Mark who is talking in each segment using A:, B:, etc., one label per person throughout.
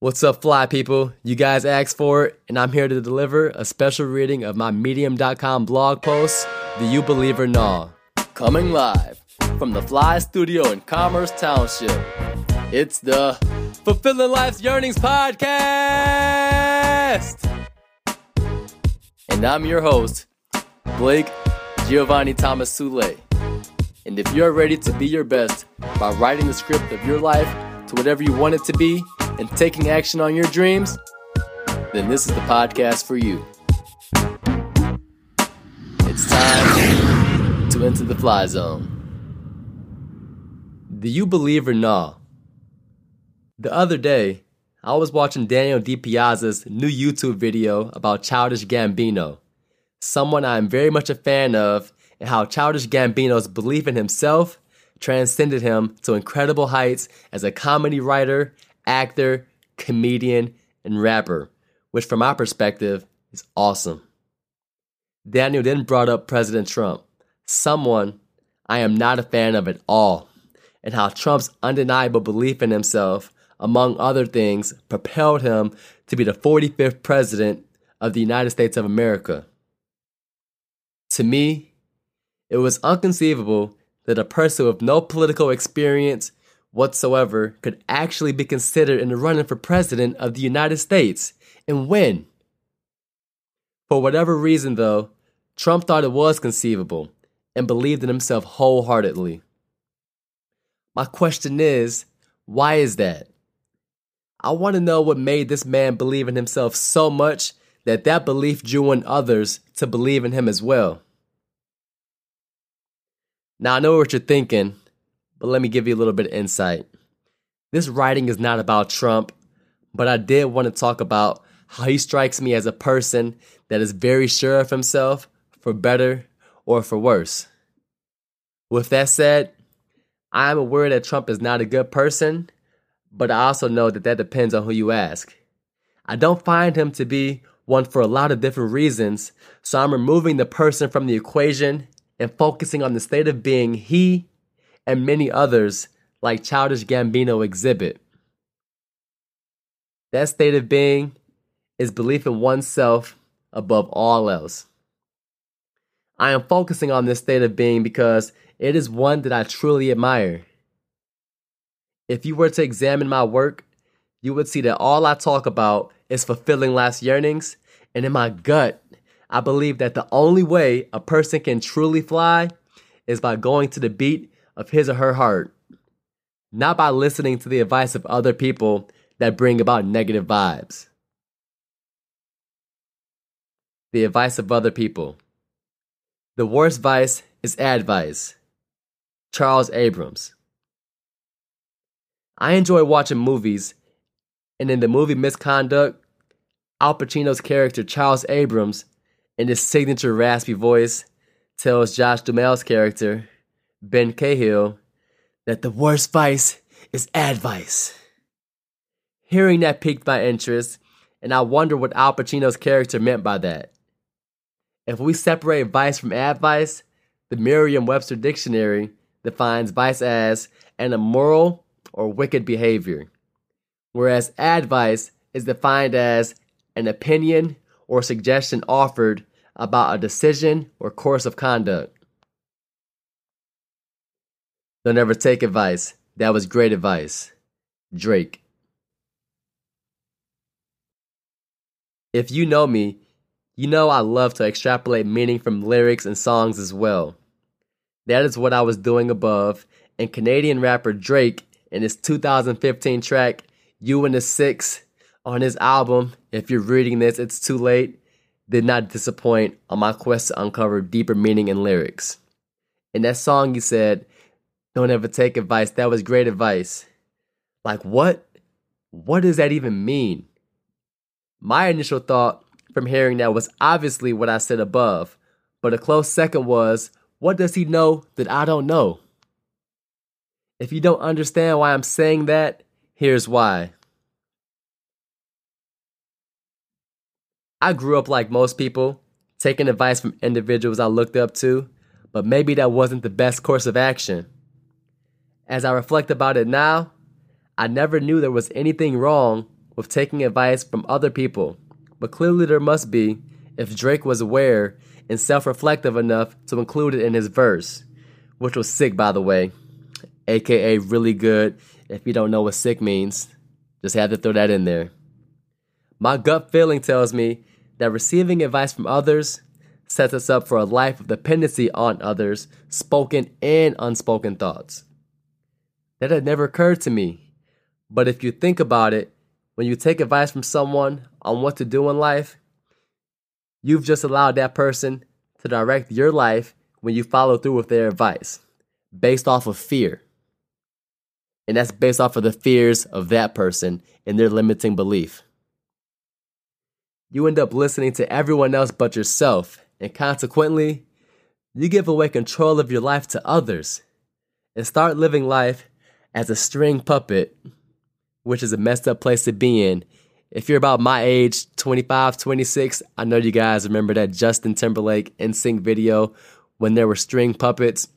A: What's up, fly people? You guys asked for it, and I'm here to deliver a special reading of my Medium.com blog post, Do You Believe or? Coming live from the Fly Studio in Commerce Township. It's the Fulfilling Life's Yearnings Podcast! And I'm your host, Blake Giovanni Thomas Sule. And if you're ready to be your best by writing the script of your life to whatever you want it to be, and taking action on your dreams, then this is the podcast for you. It's time to enter the fly zone. Do you believe or nah? The other day, I was watching Daniel DiPiazza's new YouTube video about Childish Gambino, someone I am very much a fan of, and how Childish Gambino's belief in himself transcended him to incredible heights as a comedy writer actor, comedian, and rapper, which from my perspective is awesome. Daniel then brought up President Trump, someone I am not a fan of at all, and how Trump's undeniable belief in himself, among other things, propelled him to be the 45th president of the United States of America. To me, it was inconceivable that a person with no political experience whatsoever could actually be considered in the running for president of the United States and win. For whatever reason, though, Trump thought it was conceivable and believed in himself wholeheartedly. My question is why is that? I want to know what made this man believe in himself so much that that belief drew in others to believe in him as well. Now, I know what you're thinking but let me give you a little bit of insight. This writing is not about Trump, but I did want to talk about how he strikes me as a person that is very sure of himself, for better or for worse. With that said, I am aware that Trump is not a good person, but I also know that that depends on who you ask. I don't find him to be one for a lot of different reasons, so I'm removing the person from the equation and focusing on the state of being he and many others like Childish Gambino exhibit. That state of being is belief in oneself above all else. I am focusing on this state of being because it is one that I truly admire. If you were to examine my work, you would see that all I talk about is fulfilling life's yearnings, and in my gut, I believe that the only way a person can truly fly is by going to the beat of his or her heart, not by listening to the advice of other people that bring about negative vibes. The advice of other people. The worst vice is advice. Charles Abrams. I enjoy watching movies, and in the movie Misconduct, Al Pacino's character Charles Abrams, in his signature raspy voice, tells Josh Duhamel's character, Ben Cahill that the worst vice is advice. Hearing that piqued my interest, and I wonder what Al Pacino's character meant by that. If we separate vice from advice, the Merriam Webster Dictionary defines vice as an immoral or wicked behavior, whereas advice is defined as an opinion or suggestion offered about a decision or course of conduct. Don't ever take advice. That was great advice. Drake. If you know me, you know I love to extrapolate meaning from lyrics and songs as well. That is what I was doing above, and Canadian rapper Drake, in his 2015 track, You and the Six, on his album, If You're Reading This, It's Too Late, did not disappoint on my quest to uncover deeper meaning in lyrics. In that song, he said, don't ever take advice. That was great advice. Like, what? What does that even mean? My initial thought from hearing that was obviously what I said above, but a close second was, what does he know that I don't know? If you don't understand why I'm saying that, here's why. I grew up like most people, taking advice from individuals I looked up to, but maybe that wasn't the best course of action. As I reflect about it now, I never knew there was anything wrong with taking advice from other people, but clearly there must be if Drake was aware and self reflective enough to include it in his verse, which was sick, by the way, aka really good. If you don't know what sick means, just had to throw that in there. My gut feeling tells me that receiving advice from others sets us up for a life of dependency on others, spoken and unspoken thoughts. That had never occurred to me. But if you think about it, when you take advice from someone on what to do in life, you've just allowed that person to direct your life when you follow through with their advice based off of fear. And that's based off of the fears of that person and their limiting belief. You end up listening to everyone else but yourself, and consequently, you give away control of your life to others and start living life as a string puppet, which is a messed up place to be in. If you're about my age, 25, 26, I know you guys remember that Justin Timberlake NSYNC video when there were string puppets.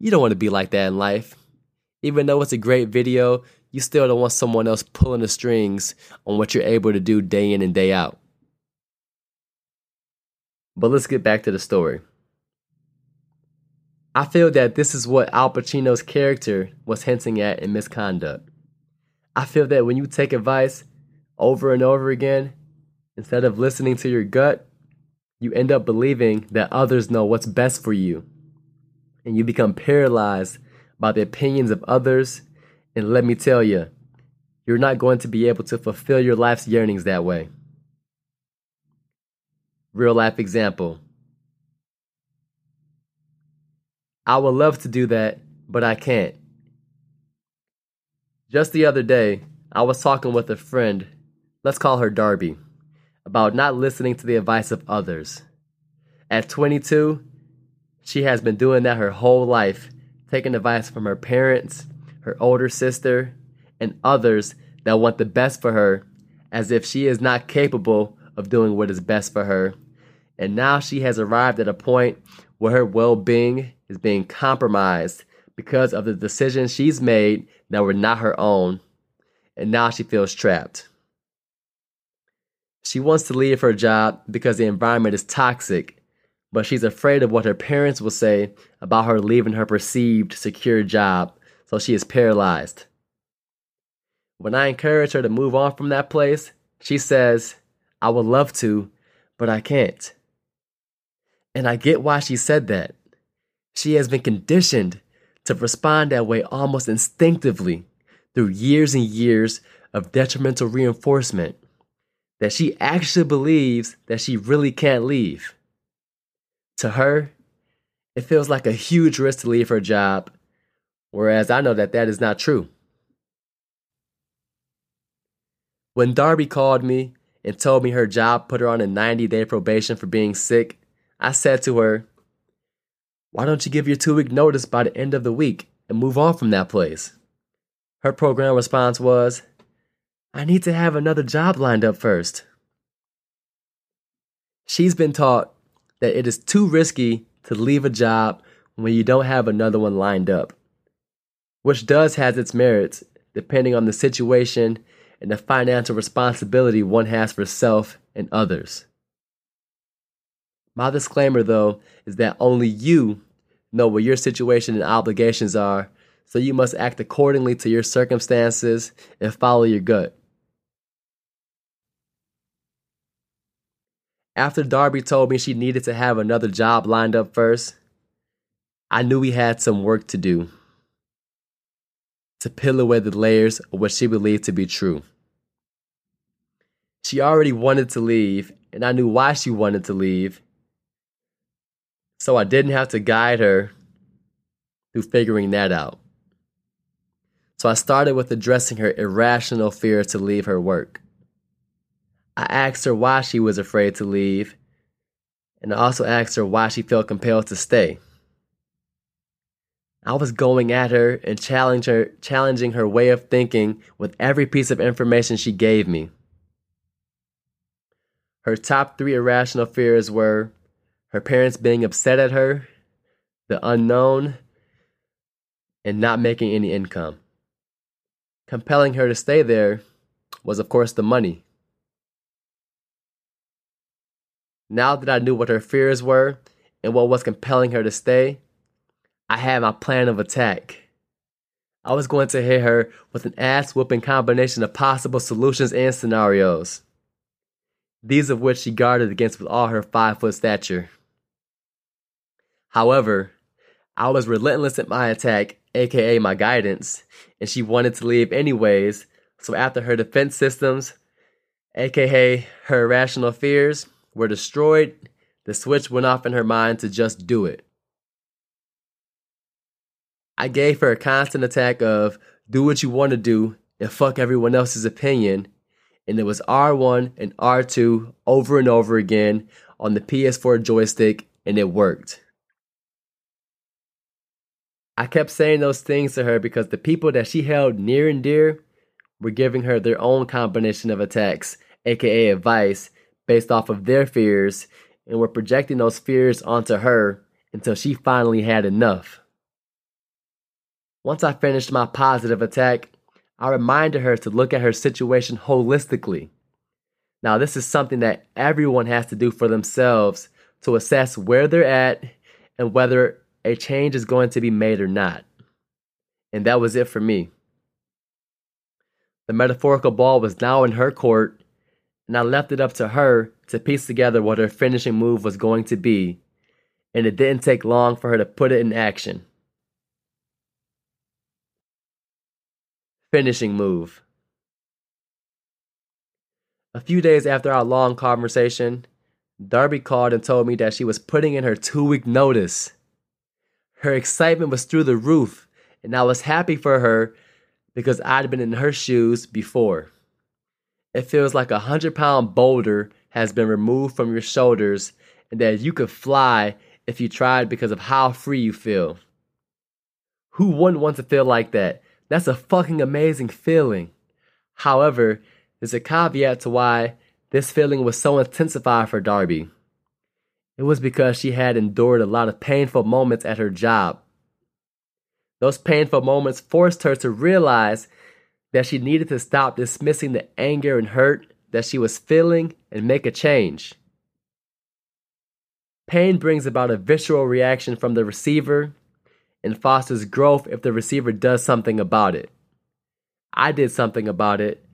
A: You don't want to be like that in life. Even though it's a great video, you still don't want someone else pulling the strings on what you're able to do day in and day out. But let's get back to the story. I feel that this is what Al Pacino's character was hinting at in misconduct. I feel that when you take advice over and over again, instead of listening to your gut, you end up believing that others know what's best for you. And you become paralyzed by the opinions of others. And let me tell you, you're not going to be able to fulfill your life's yearnings that way. Real life example. I would love to do that, but I can't. Just the other day, I was talking with a friend, let's call her Darby, about not listening to the advice of others. At 22, she has been doing that her whole life taking advice from her parents, her older sister, and others that want the best for her as if she is not capable of doing what is best for her. And now she has arrived at a point where her well being is being compromised because of the decisions she's made that were not her own. And now she feels trapped. She wants to leave her job because the environment is toxic but she's afraid of what her parents will say about her leaving her perceived secure job, so she is paralyzed. When I encourage her to move on from that place, she says, I would love to, but I can't. And I get why she said that. She has been conditioned to respond that way almost instinctively through years and years of detrimental reinforcement that she actually believes that she really can't leave. To her, it feels like a huge risk to leave her job, whereas I know that that is not true. When Darby called me and told me her job put her on a 90 day probation for being sick, I said to her, Why don't you give your two week notice by the end of the week and move on from that place? Her program response was, I need to have another job lined up first. She's been taught that it is too risky to leave a job when you don't have another one lined up, which does has its merits depending on the situation and the financial responsibility one has for self and others. My disclaimer, though, is that only you know what your situation and obligations are, so you must act accordingly to your circumstances and follow your gut. After Darby told me she needed to have another job lined up first, I knew we had some work to do to peel away the layers of what she believed to be true. She already wanted to leave, and I knew why she wanted to leave. So I didn't have to guide her through figuring that out. So I started with addressing her irrational fear to leave her work. I asked her why she was afraid to leave, and I also asked her why she felt compelled to stay. I was going at her and challenge her, challenging her way of thinking with every piece of information she gave me. Her top three irrational fears were her parents being upset at her, the unknown, and not making any income. Compelling her to stay there was, of course, the money. Now that I knew what her fears were and what was compelling her to stay, I had my plan of attack. I was going to hit her with an ass whooping combination of possible solutions and scenarios, these of which she guarded against with all her five foot stature. However, I was relentless at my attack, aka my guidance, and she wanted to leave anyways, so after her defense systems, aka her irrational fears, were destroyed, the switch went off in her mind to just do it. I gave her a constant attack of do what you want to do and fuck everyone else's opinion, and it was R1 and R2 over and over again on the PS4 joystick, and it worked. I kept saying those things to her because the people that she held near and dear were giving her their own combination of attacks, aka advice, based off of their fears and were projecting those fears onto her until she finally had enough. Once I finished my positive attack, I reminded her to look at her situation holistically. Now, this is something that everyone has to do for themselves to assess where they're at and whether a change is going to be made or not. And that was it for me. The metaphorical ball was now in her court, and I left it up to her to piece together what her finishing move was going to be, and it didn't take long for her to put it in action. Finishing move. A few days after our long conversation, Darby called and told me that she was putting in her two week notice. Her excitement was through the roof, and I was happy for her because I'd been in her shoes before. It feels like a hundred pound boulder has been removed from your shoulders and that you could fly if you tried because of how free you feel. Who wouldn't want to feel like that? That's a fucking amazing feeling. However, there's a caveat to why this feeling was so intensified for Darby. It was because she had endured a lot of painful moments at her job. Those painful moments forced her to realize that she needed to stop dismissing the anger and hurt that she was feeling and make a change. Pain brings about a visceral reaction from the receiver and fosters growth if the receiver does something about it. I did something about it,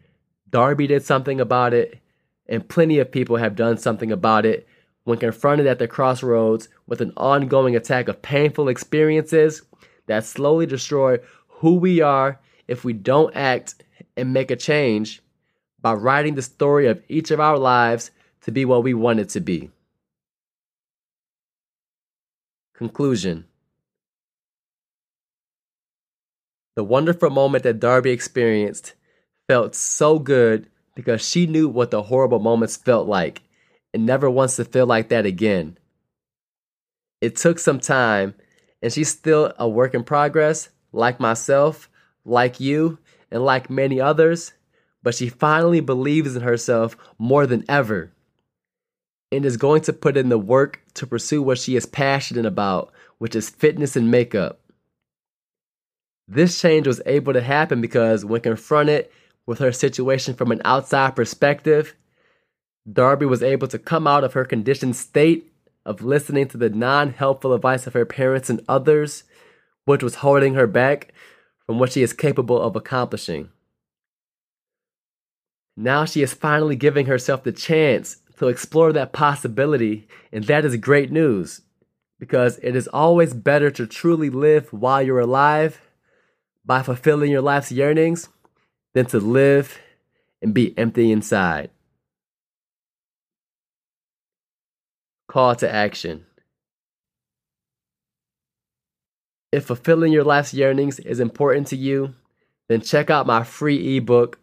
A: Darby did something about it, and plenty of people have done something about it when confronted at the crossroads with an ongoing attack of painful experiences that slowly destroy who we are if we don't act and make a change by writing the story of each of our lives to be what we want it to be. Conclusion The wonderful moment that Darby experienced felt so good because she knew what the horrible moments felt like and never wants to feel like that again. It took some time, and she's still a work in progress, like myself, like you, and like many others, but she finally believes in herself more than ever and is going to put in the work to pursue what she is passionate about, which is fitness and makeup. This change was able to happen because when confronted with her situation from an outside perspective, Darby was able to come out of her conditioned state of listening to the non helpful advice of her parents and others, which was holding her back from what she is capable of accomplishing. Now she is finally giving herself the chance to explore that possibility, and that is great news because it is always better to truly live while you're alive by fulfilling your life's yearnings than to live and be empty inside. Call to action. If fulfilling your life's yearnings is important to you, then check out my free ebook.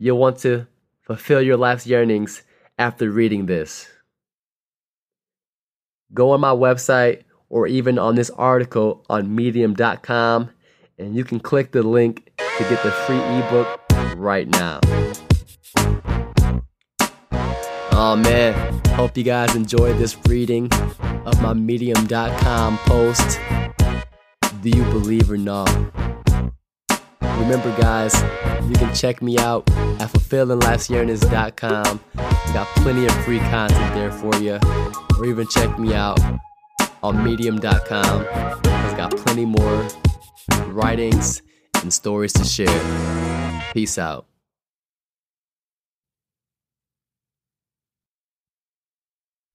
A: You'll want to fulfill your life's yearnings after reading this. Go on my website or even on this article on medium.com and you can click the link to get the free ebook right now. Oh man, hope you guys enjoyed this reading of my medium.com post. Do you believe or not? Remember, guys, you can check me out at fulfillinglifeyearnings.com. Got plenty of free content there for you. Or even check me out on medium.com. It's got plenty more writings and stories to share. Peace out.